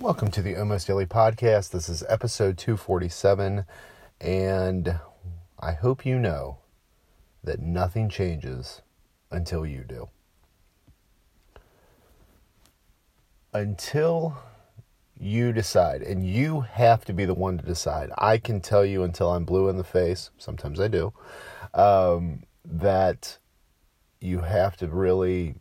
Welcome to the Almost Daily Podcast. This is episode 247, and I hope you know that nothing changes until you do. Until you decide, and you have to be the one to decide. I can tell you until I'm blue in the face, sometimes I do, um, that you have to really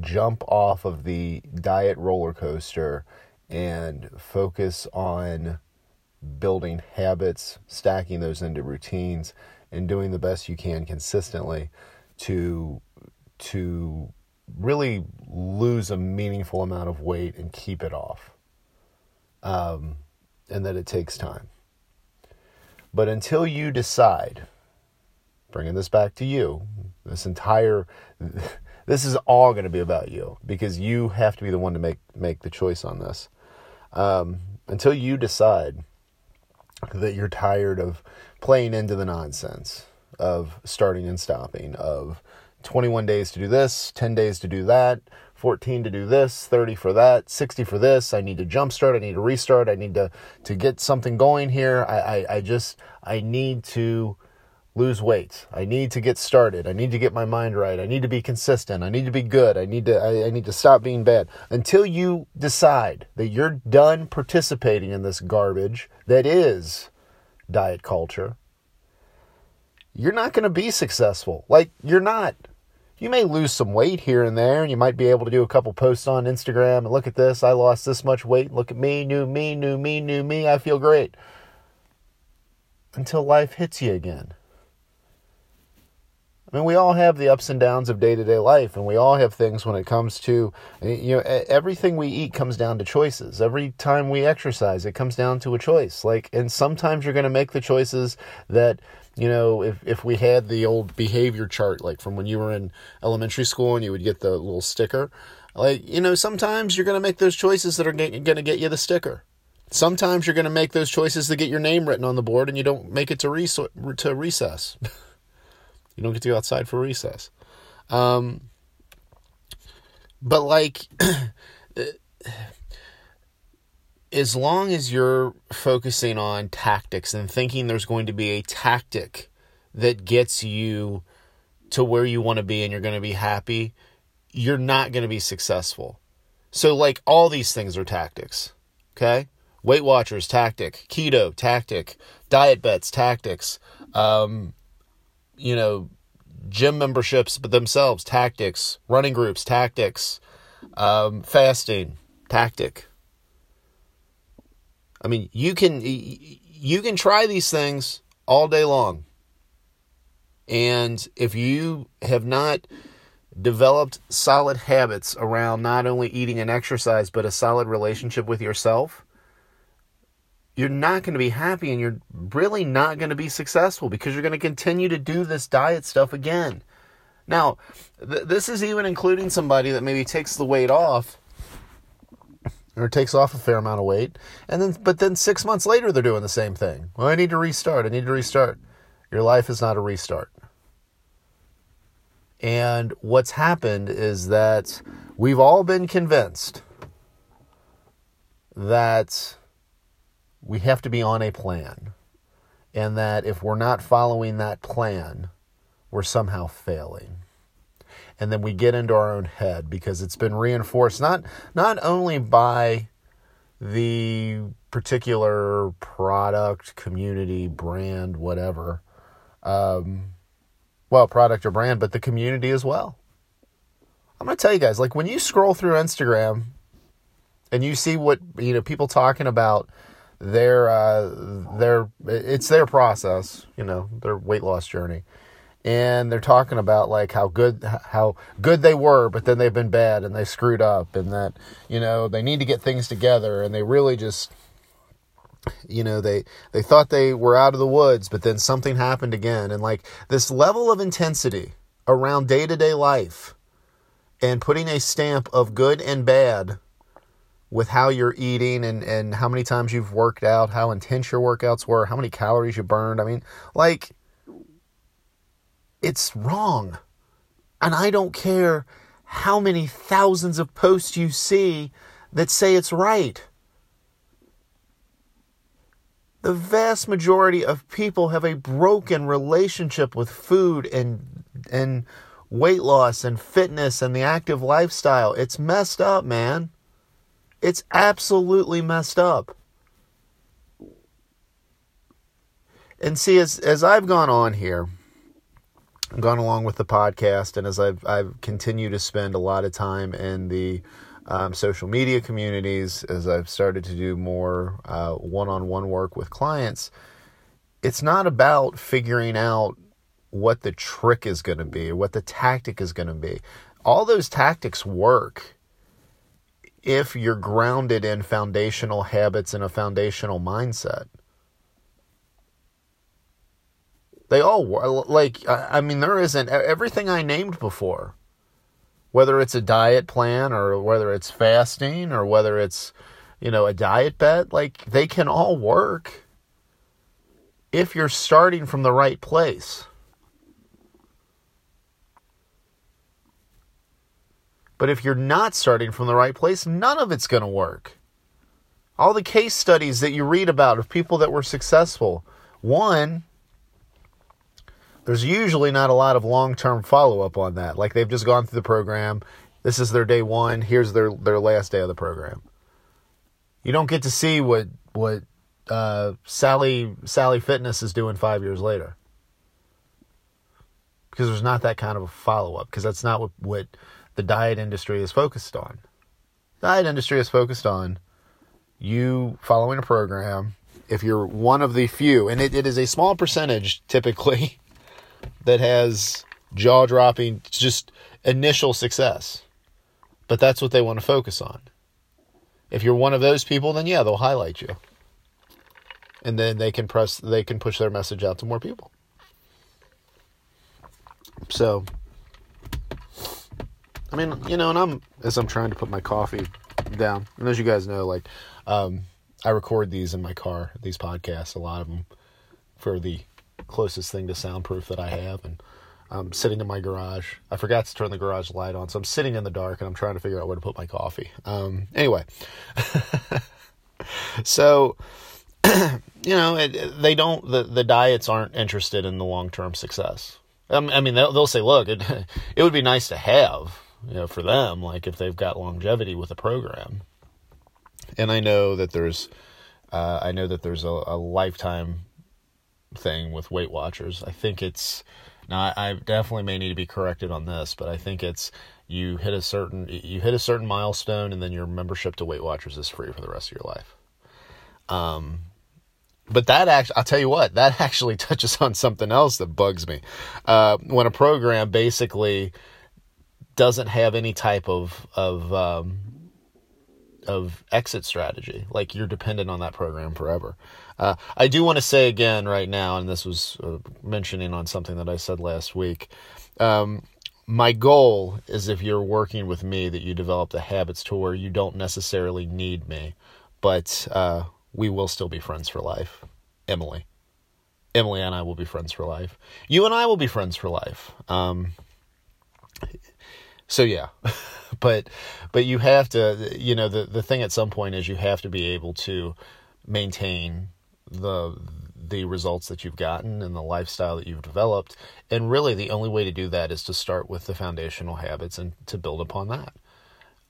jump off of the diet roller coaster and focus on building habits, stacking those into routines, and doing the best you can consistently to to really lose a meaningful amount of weight and keep it off. Um, and that it takes time. But until you decide, bringing this back to you, this entire this is all going to be about you because you have to be the one to make make the choice on this. Um, until you decide that you're tired of playing into the nonsense of starting and stopping of 21 days to do this, 10 days to do that, 14 to do this, 30 for that, 60 for this. I need to jumpstart. I need to restart. I need to, to get something going here. I, I, I just, I need to lose weight. I need to get started. I need to get my mind right. I need to be consistent. I need to be good. I need to I, I, need to stop being bad. Until you decide that you're done participating in this garbage that is diet culture, you're not going to be successful. Like you're not. You may lose some weight here and there, and you might be able to do a couple posts on Instagram and look at this. I lost this much weight. Look at me, new me, new me, new me. I feel great. Until life hits you again I mean, we all have the ups and downs of day to day life, and we all have things when it comes to, you know, everything we eat comes down to choices. Every time we exercise, it comes down to a choice. Like, and sometimes you're going to make the choices that, you know, if, if we had the old behavior chart, like from when you were in elementary school and you would get the little sticker, like, you know, sometimes you're going to make those choices that are going to get you the sticker. Sometimes you're going to make those choices to get your name written on the board and you don't make it to, res- to recess. You don't get to go outside for recess. Um, but like, as long as you're focusing on tactics and thinking there's going to be a tactic that gets you to where you want to be and you're going to be happy, you're not going to be successful. So, like, all these things are tactics. Okay? Weight Watchers, tactic. Keto, tactic. Diet bets, tactics. Um, you know, gym memberships but themselves, tactics, running groups, tactics, um, fasting, tactic. I mean, you can you can try these things all day long. And if you have not developed solid habits around not only eating and exercise, but a solid relationship with yourself, you're not going to be happy and you're really not going to be successful because you're going to continue to do this diet stuff again. Now, th- this is even including somebody that maybe takes the weight off or takes off a fair amount of weight and then but then 6 months later they're doing the same thing. Well, I need to restart. I need to restart. Your life is not a restart. And what's happened is that we've all been convinced that we have to be on a plan. And that if we're not following that plan, we're somehow failing. And then we get into our own head because it's been reinforced not not only by the particular product, community, brand, whatever, um, well, product or brand, but the community as well. I'm gonna tell you guys, like when you scroll through Instagram and you see what you know people talking about their uh, their it's their process, you know, their weight loss journey. And they're talking about like how good how good they were, but then they've been bad and they screwed up and that, you know, they need to get things together and they really just you know, they they thought they were out of the woods, but then something happened again and like this level of intensity around day-to-day life and putting a stamp of good and bad with how you're eating and, and how many times you've worked out, how intense your workouts were, how many calories you burned. I mean, like, it's wrong. And I don't care how many thousands of posts you see that say it's right. The vast majority of people have a broken relationship with food and and weight loss and fitness and the active lifestyle. It's messed up, man. It's absolutely messed up. And see, as as I've gone on here, gone along with the podcast, and as I've I've continued to spend a lot of time in the um, social media communities, as I've started to do more uh, one-on-one work with clients, it's not about figuring out what the trick is going to be, what the tactic is going to be. All those tactics work if you're grounded in foundational habits and a foundational mindset. They all like I mean there isn't everything I named before. Whether it's a diet plan or whether it's fasting or whether it's you know a diet bet, like they can all work if you're starting from the right place. But if you're not starting from the right place, none of it's going to work. All the case studies that you read about of people that were successful, one, there's usually not a lot of long term follow up on that. Like they've just gone through the program. This is their day one. Here's their, their last day of the program. You don't get to see what what uh, Sally Sally Fitness is doing five years later because there's not that kind of a follow up because that's not what what the diet industry is focused on. The diet industry is focused on you following a program. If you're one of the few, and it, it is a small percentage typically that has jaw dropping, just initial success. But that's what they want to focus on. If you're one of those people, then yeah, they'll highlight you. And then they can press they can push their message out to more people. So I mean, you know, and I'm as I'm trying to put my coffee down, and as you guys know, like um, I record these in my car, these podcasts, a lot of them for the closest thing to soundproof that I have, and I'm sitting in my garage. I forgot to turn the garage light on, so I'm sitting in the dark and I'm trying to figure out where to put my coffee. Um, anyway, so you know, they don't the the diets aren't interested in the long term success. I mean, they'll, they'll say, look, it it would be nice to have you know, for them, like if they've got longevity with a program. And I know that there's, uh, I know that there's a, a, lifetime thing with Weight Watchers. I think it's, now I, I definitely may need to be corrected on this, but I think it's you hit a certain you hit a certain milestone, and then your membership to Weight Watchers is free for the rest of your life. Um, but that actually, I'll tell you what, that actually touches on something else that bugs me. Uh, when a program basically doesn't have any type of of um, of exit strategy. Like you're dependent on that program forever. Uh, I do want to say again right now, and this was uh, mentioning on something that I said last week. Um, my goal is if you're working with me that you develop the habits to where you don't necessarily need me, but uh, we will still be friends for life. Emily. Emily and I will be friends for life. You and I will be friends for life. Um, so yeah. But but you have to you know the the thing at some point is you have to be able to maintain the the results that you've gotten and the lifestyle that you've developed. And really the only way to do that is to start with the foundational habits and to build upon that.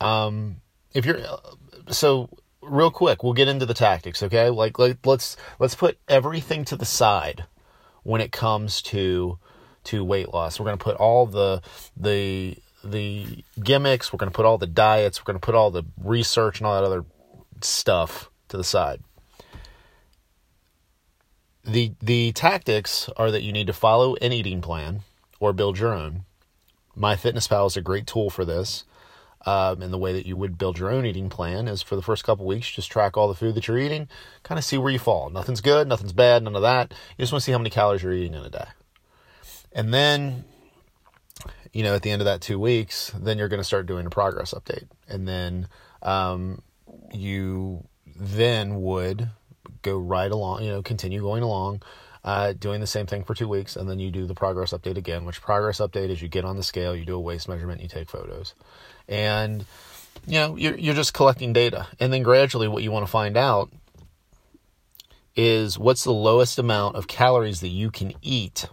Um if you're so real quick we'll get into the tactics okay? Like, like let's let's put everything to the side when it comes to to weight loss. We're going to put all the the the gimmicks, we're going to put all the diets, we're going to put all the research and all that other stuff to the side. The the tactics are that you need to follow an eating plan or build your own. MyFitnessPal is a great tool for this. Um, and the way that you would build your own eating plan is for the first couple weeks, just track all the food that you're eating, kind of see where you fall. Nothing's good, nothing's bad, none of that. You just want to see how many calories you're eating in a day. And then you know, at the end of that two weeks, then you're going to start doing a progress update. And then um, you then would go right along, you know, continue going along, uh, doing the same thing for two weeks. And then you do the progress update again, which progress update is you get on the scale, you do a waist measurement, you take photos. And you know, you're, you're just collecting data. And then gradually, what you want to find out is what's the lowest amount of calories that you can eat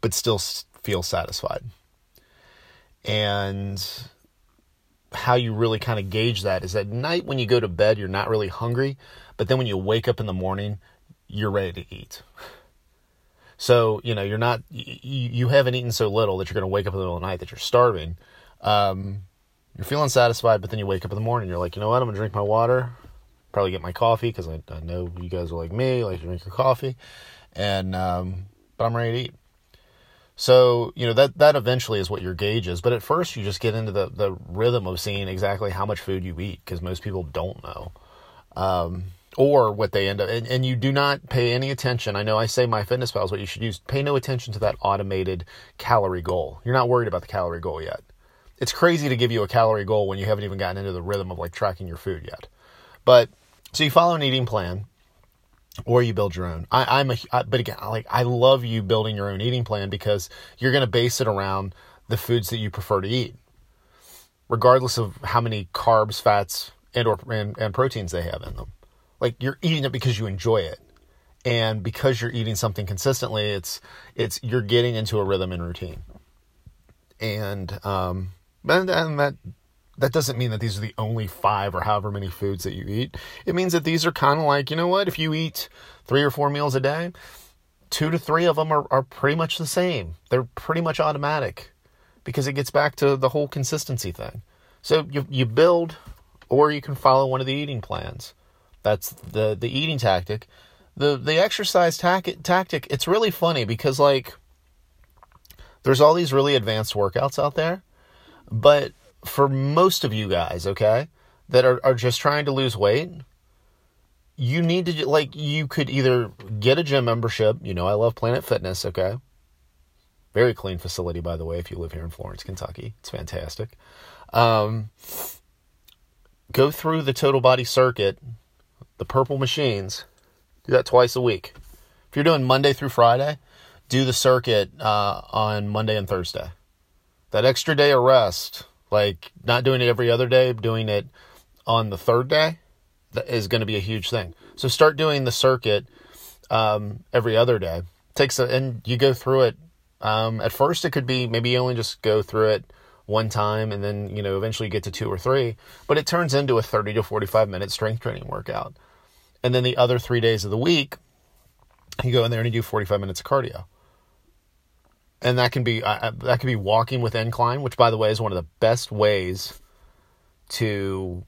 but still feel satisfied. And how you really kind of gauge that is at night when you go to bed, you're not really hungry, but then when you wake up in the morning, you're ready to eat. So, you know, you're not, you, you haven't eaten so little that you're going to wake up in the middle of the night that you're starving. Um, you're feeling satisfied, but then you wake up in the morning, you're like, you know what, I'm going to drink my water, probably get my coffee because I, I know you guys are like me, like to drink your coffee, and, um, but I'm ready to eat. So, you know, that, that eventually is what your gauge is. But at first, you just get into the, the rhythm of seeing exactly how much food you eat because most people don't know. Um, or what they end up, and, and, you do not pay any attention. I know I say MyFitnessPal is what you should use. Pay no attention to that automated calorie goal. You're not worried about the calorie goal yet. It's crazy to give you a calorie goal when you haven't even gotten into the rhythm of like tracking your food yet. But so you follow an eating plan or you build your own. I, I'm a, I, but again, like I love you building your own eating plan because you're going to base it around the foods that you prefer to eat, regardless of how many carbs, fats, and or and, and proteins they have in them. Like you're eating it because you enjoy it, and because you're eating something consistently, it's it's you're getting into a rhythm and routine, and um, and, and that that doesn't mean that these are the only five or however many foods that you eat. It means that these are kind of like, you know what, if you eat three or four meals a day, two to three of them are, are pretty much the same. They're pretty much automatic because it gets back to the whole consistency thing. So you, you build or you can follow one of the eating plans. That's the, the eating tactic. The, the exercise tac- tactic, it's really funny because like there's all these really advanced workouts out there, but for most of you guys, okay, that are, are just trying to lose weight, you need to, like, you could either get a gym membership. You know, I love Planet Fitness, okay? Very clean facility, by the way, if you live here in Florence, Kentucky. It's fantastic. Um, go through the total body circuit, the purple machines, do that twice a week. If you're doing Monday through Friday, do the circuit uh, on Monday and Thursday. That extra day of rest, like not doing it every other day, doing it on the third day is going to be a huge thing. So start doing the circuit um, every other day. Takes a, and you go through it. Um, at first, it could be maybe you only just go through it one time, and then you know eventually you get to two or three. But it turns into a thirty to forty-five minute strength training workout, and then the other three days of the week, you go in there and you do forty-five minutes of cardio and that can be uh, that can be walking with incline, which by the way is one of the best ways to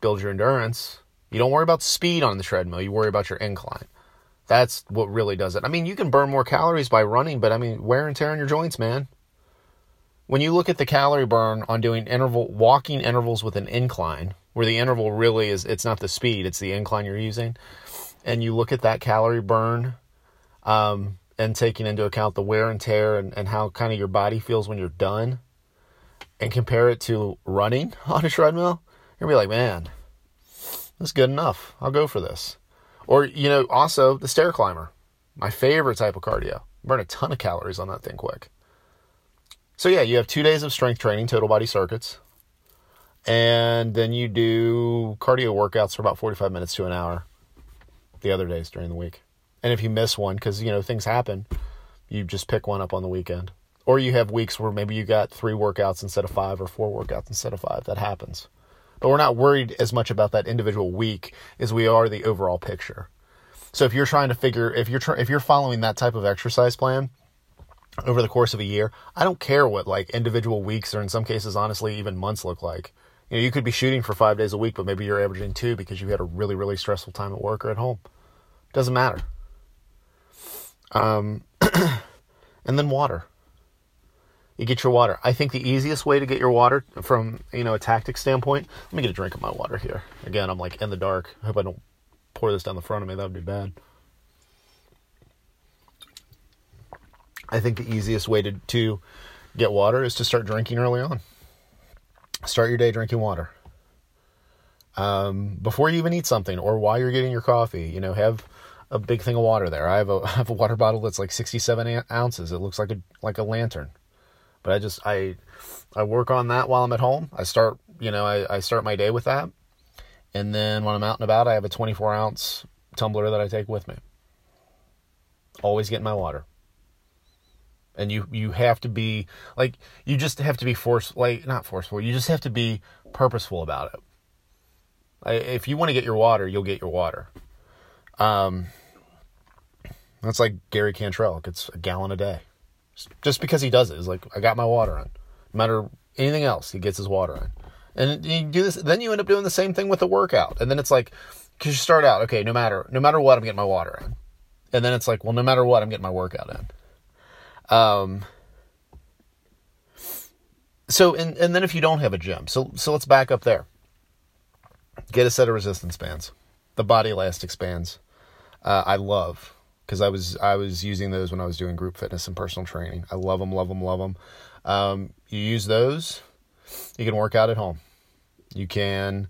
build your endurance. You don't worry about speed on the treadmill; you worry about your incline. That's what really does it. I mean, you can burn more calories by running, but I mean, wear and tear on your joints, man. When you look at the calorie burn on doing interval walking intervals with an incline, where the interval really is it's not the speed, it's the incline you're using, and you look at that calorie burn um, and taking into account the wear and tear and, and how kind of your body feels when you're done and compare it to running on a treadmill, you're gonna be like, man, that's good enough. I'll go for this. Or, you know, also the stair climber, my favorite type of cardio. Burn a ton of calories on that thing quick. So, yeah, you have two days of strength training, total body circuits, and then you do cardio workouts for about 45 minutes to an hour the other days during the week. And if you miss one, because, you know, things happen, you just pick one up on the weekend. Or you have weeks where maybe you got three workouts instead of five or four workouts instead of five. That happens. But we're not worried as much about that individual week as we are the overall picture. So if you're trying to figure, if you're trying, if you're following that type of exercise plan over the course of a year, I don't care what like individual weeks or in some cases, honestly, even months look like. You know, you could be shooting for five days a week, but maybe you're averaging two because you had a really, really stressful time at work or at home. Doesn't matter. Um, and then water. You get your water. I think the easiest way to get your water from, you know, a tactic standpoint, let me get a drink of my water here. Again, I'm like in the dark. I hope I don't pour this down the front of me. That would be bad. I think the easiest way to, to get water is to start drinking early on. Start your day drinking water. Um, before you even eat something or while you're getting your coffee, you know, have a big thing of water there. I have a I have a water bottle that's like 67 ounces. It looks like a like a lantern. But I just I I work on that while I'm at home. I start you know, I, I start my day with that. And then when I'm out and about, I have a 24 ounce tumbler that I take with me. Always getting my water. And you you have to be like you just have to be forced like not forceful. You just have to be purposeful about it. If you want to get your water, you'll get your water. Um, that's like Gary Cantrell gets a gallon a day, just because he does it. it. Is like I got my water on. No matter anything else, he gets his water on. And you do this, then you end up doing the same thing with the workout. And then it's like, because you start out, okay, no matter no matter what, I'm getting my water in. And then it's like, well, no matter what, I'm getting my workout in. Um. So and and then if you don't have a gym, so so let's back up there. Get a set of resistance bands, the body elastic bands. Uh, I love because I was I was using those when I was doing group fitness and personal training. I love them, love them, love them. Um, you use those, you can work out at home. You can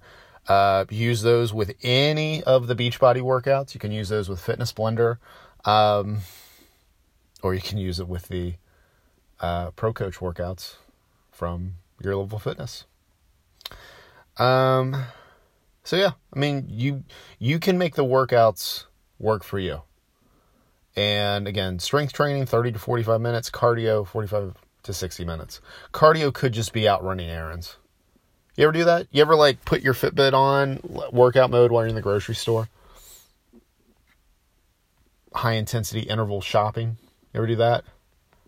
uh, use those with any of the Beachbody workouts. You can use those with Fitness Blender, um, or you can use it with the uh, Pro Coach workouts from Your Level Fitness. Um, so yeah, I mean you you can make the workouts work for you. And again, strength training 30 to 45 minutes, cardio 45 to 60 minutes. Cardio could just be out running errands. You ever do that? You ever like put your Fitbit on workout mode while you're in the grocery store? High intensity interval shopping. You ever do that?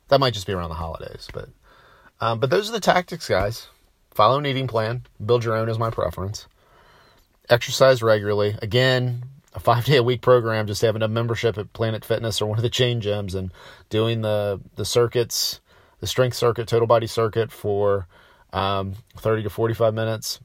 That might just be around the holidays, but um, but those are the tactics, guys. Follow an eating plan. Build your own is my preference. Exercise regularly. Again, a five day a week program, just having a membership at Planet Fitness or one of the chain gyms and doing the the circuits, the strength circuit, total body circuit for um, 30 to 45 minutes,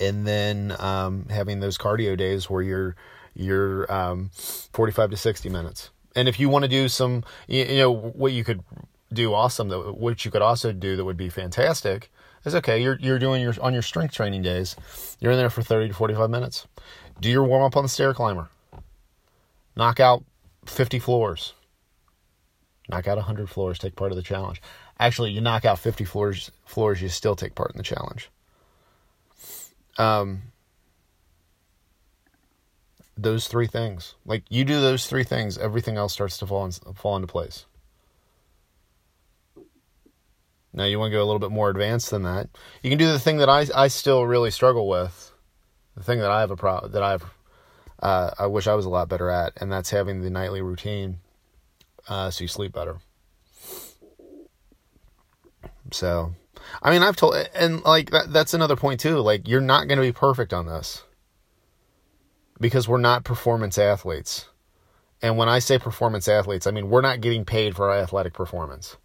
and then um, having those cardio days where you're you're um, 45 to 60 minutes. And if you want to do some, you, you know, what you could do awesome, that what you could also do that would be fantastic is okay. You're you're doing your on your strength training days. You're in there for 30 to 45 minutes do your warm up on the stair climber. Knock out 50 floors. Knock out 100 floors, take part of the challenge. Actually, you knock out 50 floors, floors you still take part in the challenge. Um, those three things. Like you do those three things, everything else starts to fall in, fall into place. Now you want to go a little bit more advanced than that. You can do the thing that I I still really struggle with the thing that I have a pro that I've uh, I wish I was a lot better at, and that's having the nightly routine uh, so you sleep better. So, I mean, I've told, and like that, that's another point too. Like, you're not going to be perfect on this because we're not performance athletes. And when I say performance athletes, I mean we're not getting paid for our athletic performance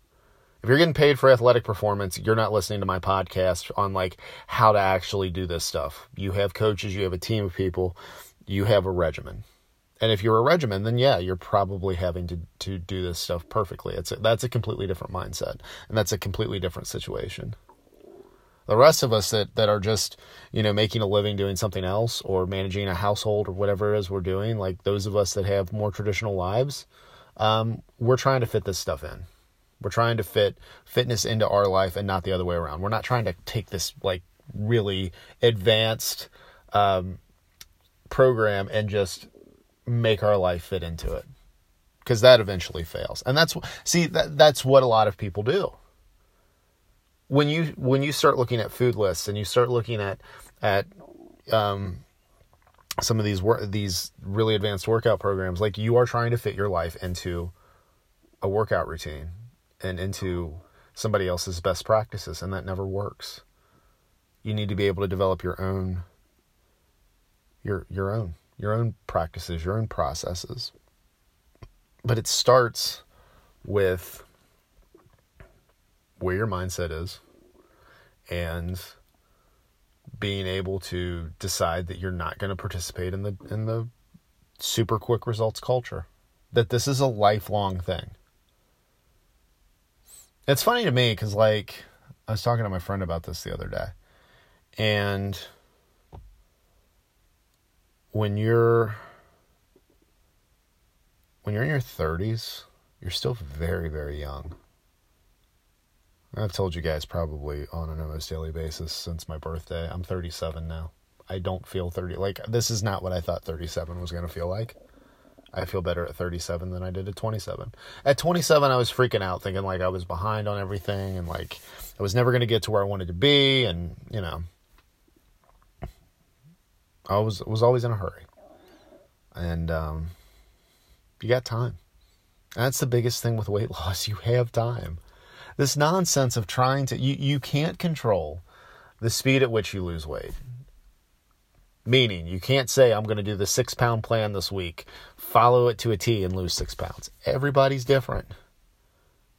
if you're getting paid for athletic performance, you're not listening to my podcast on like how to actually do this stuff. You have coaches, you have a team of people, you have a regimen. And if you're a regimen, then yeah, you're probably having to, to do this stuff perfectly. It's a, that's a completely different mindset, and that's a completely different situation. The rest of us that, that are just, you know, making a living doing something else or managing a household or whatever it is we're doing, like those of us that have more traditional lives, um, we're trying to fit this stuff in. We're trying to fit fitness into our life and not the other way around. We're not trying to take this like really advanced um, program and just make our life fit into it because that eventually fails. And that's see that that's what a lot of people do. When you when you start looking at food lists and you start looking at at um, some of these wor- these really advanced workout programs, like you are trying to fit your life into a workout routine and into somebody else's best practices, and that never works. You need to be able to develop your own your your own your own practices, your own processes. But it starts with where your mindset is and being able to decide that you're not going to participate in the in the super quick results culture. That this is a lifelong thing. It's funny to me because, like, I was talking to my friend about this the other day. And when you're when you're in your 30s, you're still very, very young. I've told you guys probably on an almost daily basis since my birthday. I'm 37 now. I don't feel 30. Like, this is not what I thought 37 was going to feel like. I feel better at 37 than I did at 27. At 27, I was freaking out, thinking like I was behind on everything and like I was never going to get to where I wanted to be. And, you know, I was, was always in a hurry. And, um, you got time. That's the biggest thing with weight loss. You have time. This nonsense of trying to, you, you can't control the speed at which you lose weight. Meaning, you can't say, I'm going to do the six pound plan this week, follow it to a T, and lose six pounds. Everybody's different.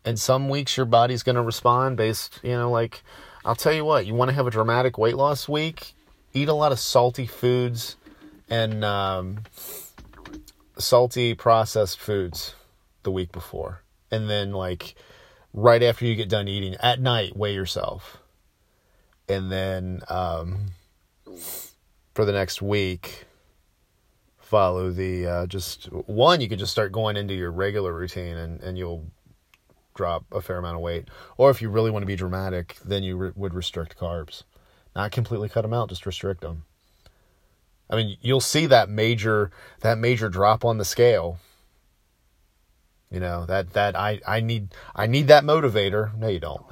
And some weeks your body's going to respond based, you know, like, I'll tell you what, you want to have a dramatic weight loss week, eat a lot of salty foods and um, salty processed foods the week before. And then, like, right after you get done eating at night, weigh yourself. And then, um, for the next week follow the uh, just one you could just start going into your regular routine and, and you'll drop a fair amount of weight. Or if you really want to be dramatic then you re- would restrict carbs. Not completely cut them out just restrict them i mean you'll see that major that major drop on the scale. You know that that i i need i need that motivator. No you don't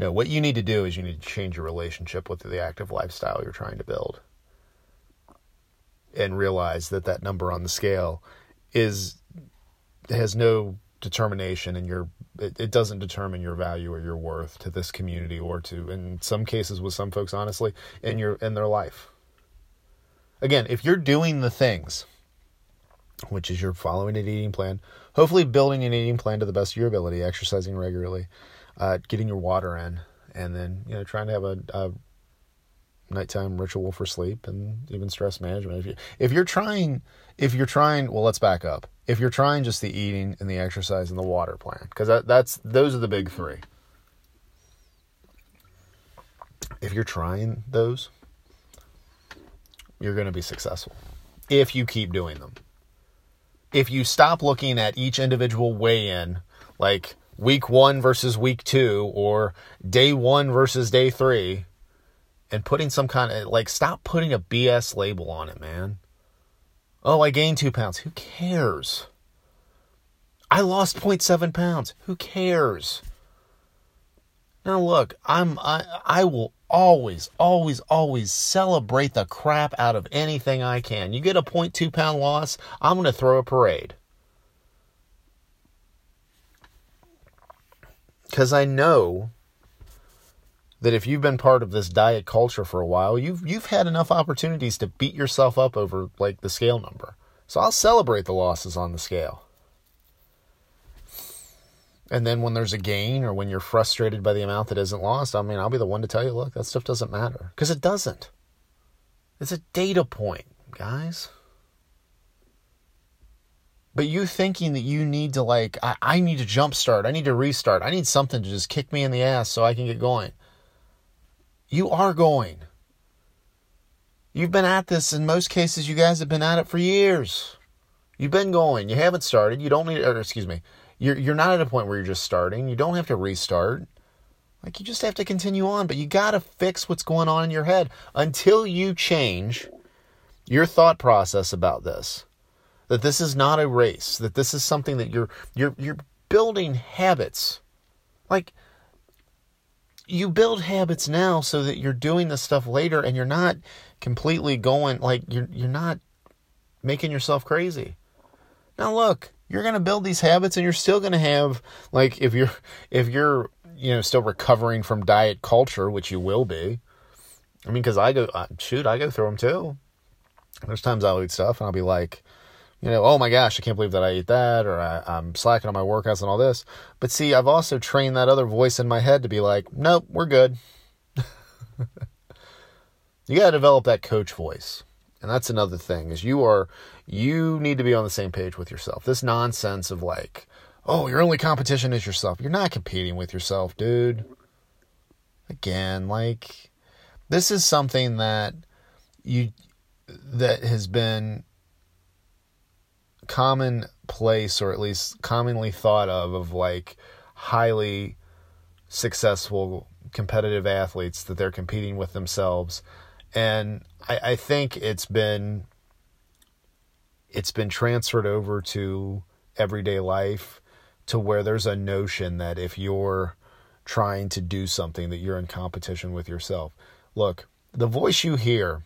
no, what you need to do is you need to change your relationship with the active lifestyle you're trying to build. And realize that that number on the scale is has no determination and your it, it doesn't determine your value or your worth to this community or to in some cases with some folks honestly in your in their life. Again, if you're doing the things which is you're following an eating plan, hopefully building an eating plan to the best of your ability, exercising regularly, uh, getting your water in, and then you know trying to have a, a nighttime ritual for sleep and even stress management. If you if you're trying if you're trying well let's back up. If you're trying just the eating and the exercise and the water plan cuz that, that's those are the big 3. If you're trying those you're going to be successful if you keep doing them. If you stop looking at each individual weigh in like week one versus week two or day one versus day three and putting some kind of like stop putting a BS label on it, man. Oh, I gained two pounds. Who cares? I lost 0.7 pounds. Who cares? Now look, I'm I I will always, always, always celebrate the crap out of anything I can. You get a 0.2 pound loss, I'm gonna throw a parade. Because I know that if you've been part of this diet culture for a while, you've you've had enough opportunities to beat yourself up over like the scale number. So I'll celebrate the losses on the scale. And then when there's a gain or when you're frustrated by the amount that isn't lost, I mean, I'll be the one to tell you, look, that stuff doesn't matter because it doesn't. It's a data point, guys. But you thinking that you need to like, I, I need to jumpstart, I need to restart, I need something to just kick me in the ass so I can get going. You are going. You've been at this in most cases, you guys have been at it for years. You've been going. You haven't started. You don't need, or excuse me, you're you're not at a point where you're just starting. You don't have to restart. Like you just have to continue on, but you got to fix what's going on in your head until you change your thought process about this that this is not a race, that this is something that you're you're you're building habits. Like you build habits now so that you're doing this stuff later and you're not completely going like you're you're not making yourself crazy. Now look, you're going to build these habits and you're still going to have like if you're if you're you know still recovering from diet culture, which you will be. I mean cuz I go shoot, I go through them too. There's times I'll eat stuff and I'll be like, you know, oh my gosh, I can't believe that I ate that, or I, am slacking on my workouts and all this. But see, I've also trained that other voice in my head to be like, nope, we're good. you got to develop that coach voice. And that's another thing is you are, you need to be on the same page with yourself. This nonsense of like, oh, your only competition is yourself. You're not competing with yourself, dude. Again, like, this is something that you, that has been commonplace or at least commonly thought of of like highly successful competitive athletes that they're competing with themselves. And I, I think it's been it's been transferred over to everyday life to where there's a notion that if you're trying to do something that you're in competition with yourself. Look, the voice you hear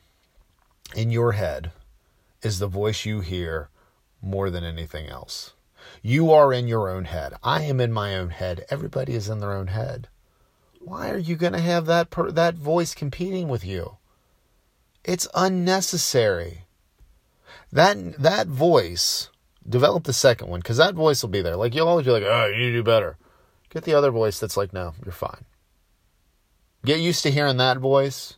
in your head is the voice you hear more than anything else. You are in your own head. I am in my own head. Everybody is in their own head. Why are you going to have that per- that voice competing with you? It's unnecessary. That that voice, develop the second one because that voice will be there. Like you'll always be like, "Oh, you need to do better." Get the other voice that's like, "No, you're fine." Get used to hearing that voice.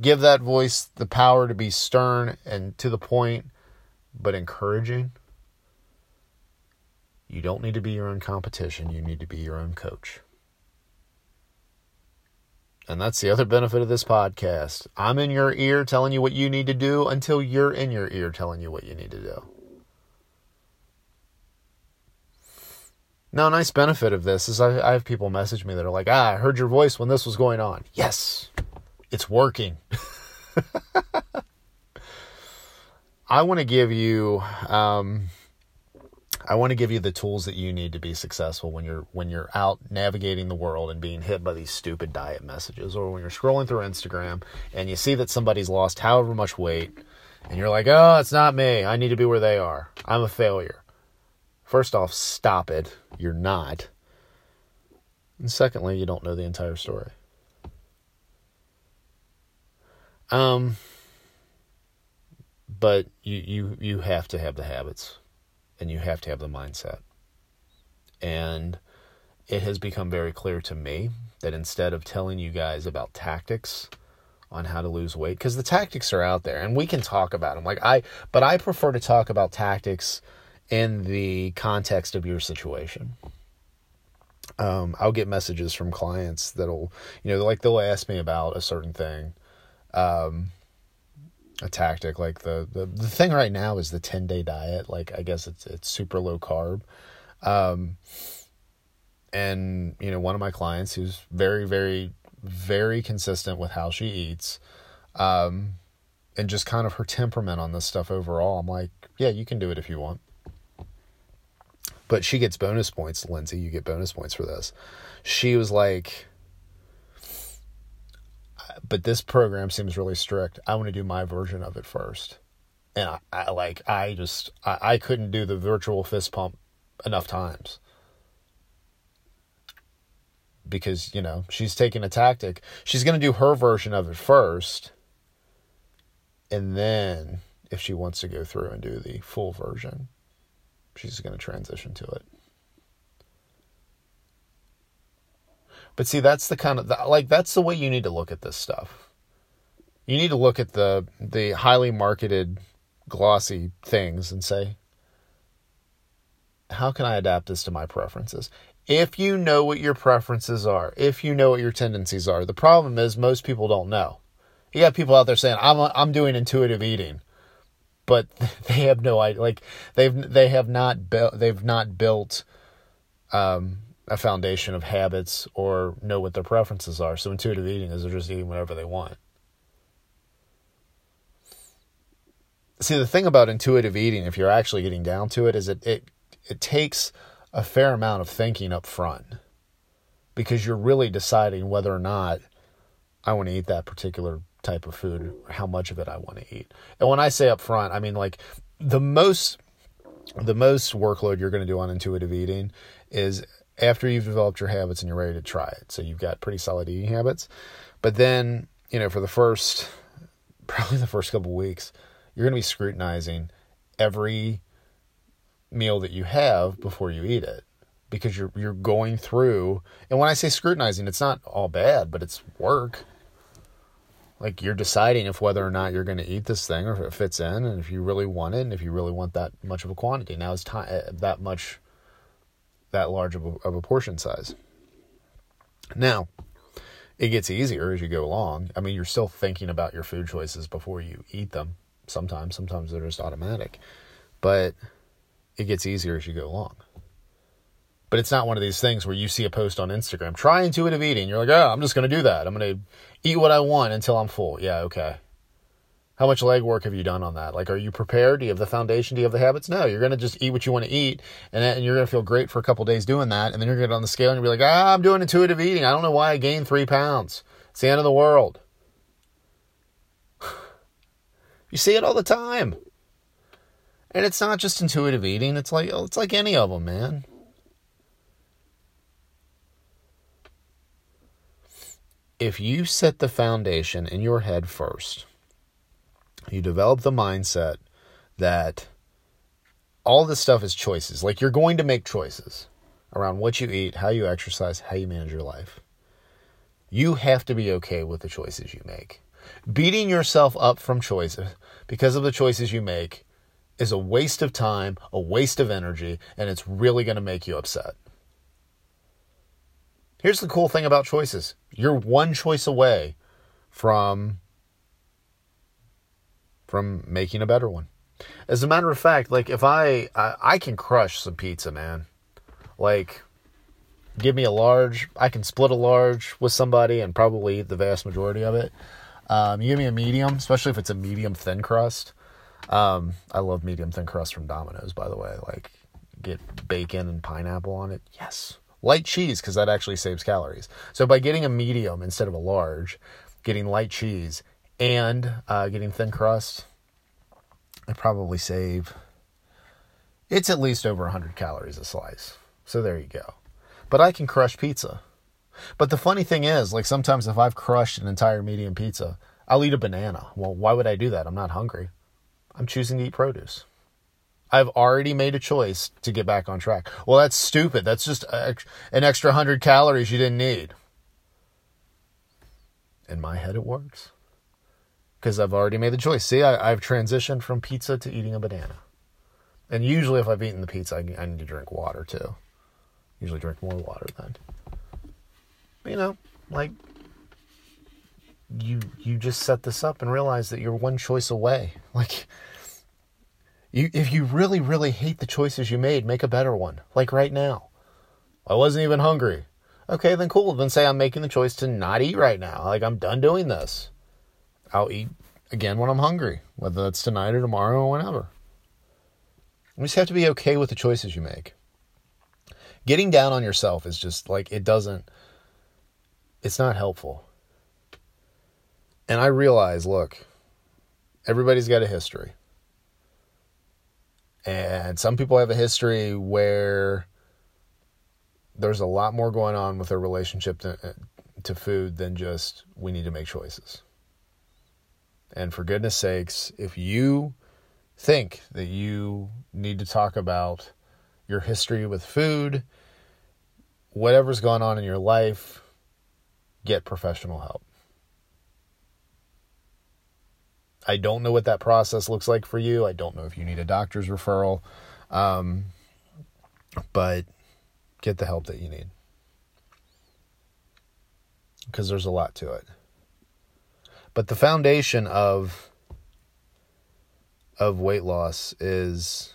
Give that voice the power to be stern and to the point, but encouraging. You don't need to be your own competition. You need to be your own coach. And that's the other benefit of this podcast. I'm in your ear telling you what you need to do until you're in your ear telling you what you need to do. Now, a nice benefit of this is I, I have people message me that are like, ah, I heard your voice when this was going on. Yes, it's working. I want to give you um, I want to give you the tools that you need to be successful when you're when you're out navigating the world and being hit by these stupid diet messages or when you're scrolling through Instagram and you see that somebody's lost however much weight and you're like, "Oh, it's not me. I need to be where they are. I'm a failure." First off, stop it. You're not. And secondly, you don't know the entire story. Um but you you you have to have the habits and you have to have the mindset. And it has become very clear to me that instead of telling you guys about tactics on how to lose weight because the tactics are out there and we can talk about them like I but I prefer to talk about tactics in the context of your situation. Um, I'll get messages from clients that'll, you know, like they'll ask me about a certain thing. Um, a tactic. Like the, the the thing right now is the 10 day diet. Like i guess it's it's super low carb. Um and you know one of my clients who's very very very consistent with how she eats um and just kind of her temperament on this stuff overall i'm like yeah you can do it if you want. But she gets bonus points lindsay you get bonus points for this. She was like but this program seems really strict. I want to do my version of it first. And I, I like, I just, I, I couldn't do the virtual fist pump enough times because, you know, she's taking a tactic. She's going to do her version of it first. And then, if she wants to go through and do the full version, she's going to transition to it. But see, that's the kind of like that's the way you need to look at this stuff. You need to look at the the highly marketed glossy things and say, how can I adapt this to my preferences? If you know what your preferences are, if you know what your tendencies are, the problem is most people don't know. You got people out there saying, "I'm I'm doing intuitive eating," but they have no idea. Like they've they have not built they've not built um, a foundation of habits or know what their preferences are. So intuitive eating is they're just eating whatever they want. See, the thing about intuitive eating, if you're actually getting down to it, is it it it takes a fair amount of thinking up front because you're really deciding whether or not I want to eat that particular type of food or how much of it I want to eat. And when I say up front, I mean like the most the most workload you're going to do on intuitive eating is after you've developed your habits and you're ready to try it. So you've got pretty solid eating habits. But then, you know, for the first, probably the first couple weeks, you're going to be scrutinizing every meal that you have before you eat it because you're you're going through and when I say scrutinizing it's not all bad but it's work like you're deciding if whether or not you're going to eat this thing or if it fits in and if you really want it and if you really want that much of a quantity now it's time eh, that much that large of a, of a portion size. Now, it gets easier as you go along. I mean, you're still thinking about your food choices before you eat them. Sometimes, sometimes they're just automatic, but it gets easier as you go along. But it's not one of these things where you see a post on Instagram, try intuitive eating. You're like, oh, I'm just going to do that. I'm going to eat what I want until I'm full. Yeah, okay. How much legwork have you done on that? Like, are you prepared? Do you have the foundation? Do you have the habits? No, you're going to just eat what you want to eat, and, and you're going to feel great for a couple days doing that, and then you're going to get on the scale and you'll be like, ah, I'm doing intuitive eating. I don't know why I gained three pounds. It's the end of the world. you see it all the time. And it's not just intuitive eating. It's like it's like any of them, man. If you set the foundation in your head first, you develop the mindset that all this stuff is choices. Like you're going to make choices around what you eat, how you exercise, how you manage your life. You have to be okay with the choices you make. Beating yourself up from choices because of the choices you make is a waste of time, a waste of energy, and it's really going to make you upset. Here's the cool thing about choices you're one choice away from from making a better one. As a matter of fact, like if I, I I, can crush some pizza, man. Like give me a large, I can split a large with somebody and probably eat the vast majority of it. Um, you give me a medium, especially if it's a medium thin crust. Um, I love medium thin crust from Domino's, by the way. Like get bacon and pineapple on it. Yes. Light cheese because that actually saves calories. So by getting a medium instead of a large, getting light cheese and uh, getting thin crust, I probably save. It's at least over 100 calories a slice. So there you go. But I can crush pizza. But the funny thing is, like sometimes if I've crushed an entire medium pizza, I'll eat a banana. Well, why would I do that? I'm not hungry. I'm choosing to eat produce. I've already made a choice to get back on track. Well, that's stupid. That's just an extra 100 calories you didn't need. In my head, it works. Because I've already made the choice. See, I, have transitioned from pizza to eating a banana. And usually, if I've eaten the pizza, I, I need to drink water too. Usually, drink more water then. But, you know, like you you just set this up and realize that you're one choice away. Like you if you really really hate the choices you made, make a better one. Like right now. I wasn't even hungry. Okay, then cool. Then say I'm making the choice to not eat right now. Like I'm done doing this. I'll eat again when I'm hungry, whether that's tonight or tomorrow or whenever. You just have to be okay with the choices you make. Getting down on yourself is just like it doesn't it's not helpful and I realize, look, everybody's got a history. And some people have a history where there's a lot more going on with their relationship to, uh, to food than just we need to make choices. And for goodness sakes, if you think that you need to talk about your history with food, whatever's going on in your life, get professional help. I don't know what that process looks like for you. I don't know if you need a doctor's referral. Um, but get the help that you need. Because there's a lot to it. But the foundation of of weight loss is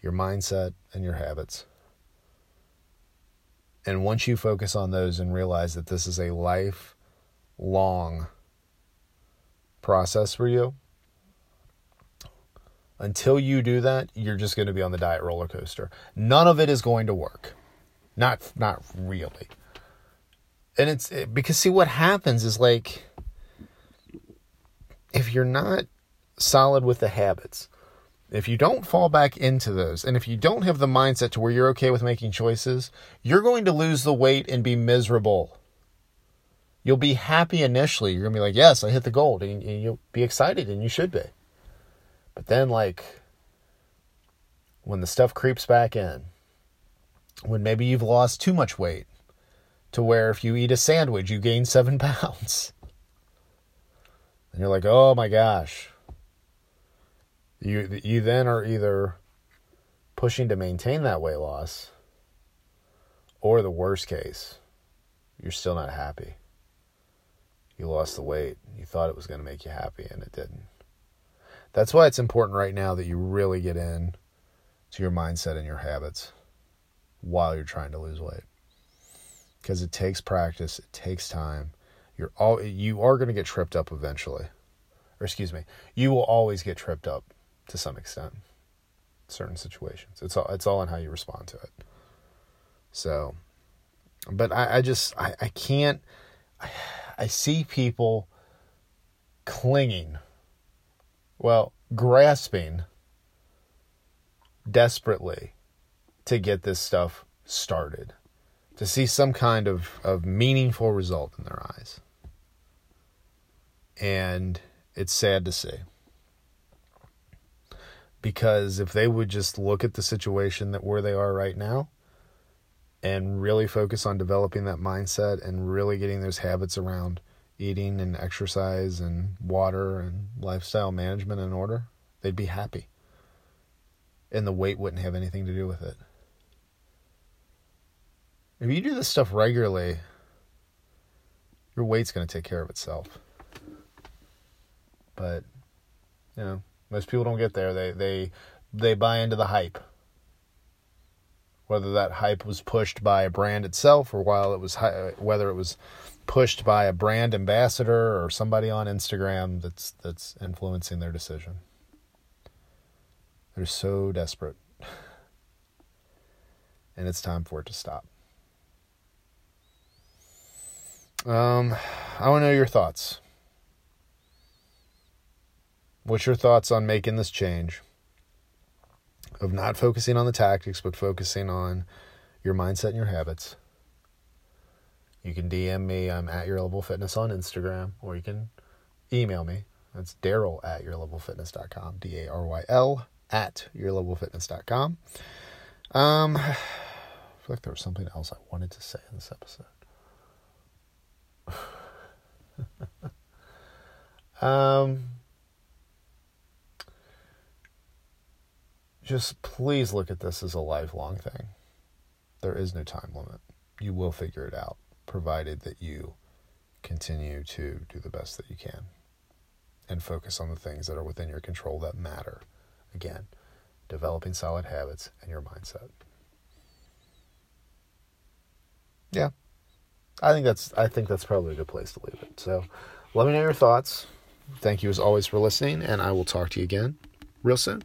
your mindset and your habits. And once you focus on those and realize that this is a lifelong process for you. Until you do that, you're just going to be on the diet roller coaster. None of it is going to work. Not not really. And it's because see what happens is like if you're not solid with the habits, if you don't fall back into those, and if you don't have the mindset to where you're okay with making choices, you're going to lose the weight and be miserable. You'll be happy initially. You're going to be like, yes, I hit the goal. And you'll be excited, and you should be. But then, like, when the stuff creeps back in, when maybe you've lost too much weight to where if you eat a sandwich, you gain seven pounds. And you're like, oh my gosh. You, you then are either pushing to maintain that weight loss, or the worst case, you're still not happy you lost the weight. You thought it was going to make you happy, and it didn't. That's why it's important right now that you really get in to your mindset and your habits. while you're trying to lose weight. Because it takes practice, it takes time. You're all you are going to get tripped up eventually. Or excuse me, you will always get tripped up to some extent. Certain situations. It's all it's all on how you respond to it. So but I, I just I, I can't I, I see people clinging well grasping desperately to get this stuff started to see some kind of, of meaningful result in their eyes and it's sad to see because if they would just look at the situation that where they are right now and really focus on developing that mindset and really getting those habits around eating and exercise and water and lifestyle management in order, they'd be happy. And the weight wouldn't have anything to do with it. If you do this stuff regularly, your weight's going to take care of itself. But, you know, most people don't get there. They they they buy into the hype whether that hype was pushed by a brand itself or while it was whether it was pushed by a brand ambassador or somebody on Instagram that's that's influencing their decision. They're so desperate. And it's time for it to stop. Um, I want to know your thoughts. What's your thoughts on making this change? of not focusing on the tactics, but focusing on your mindset and your habits. You can DM me. I'm at your level fitness on Instagram, or you can email me. That's Daryl at yourlevelfitness.com. D A R Y L at yourlevelfitness.com. Um, I feel like there was something else I wanted to say in this episode. um, just please look at this as a lifelong thing. There is no time limit. You will figure it out, provided that you continue to do the best that you can and focus on the things that are within your control that matter. Again, developing solid habits and your mindset. Yeah. I think that's I think that's probably a good place to leave it. So, let me know your thoughts. Thank you as always for listening and I will talk to you again real soon.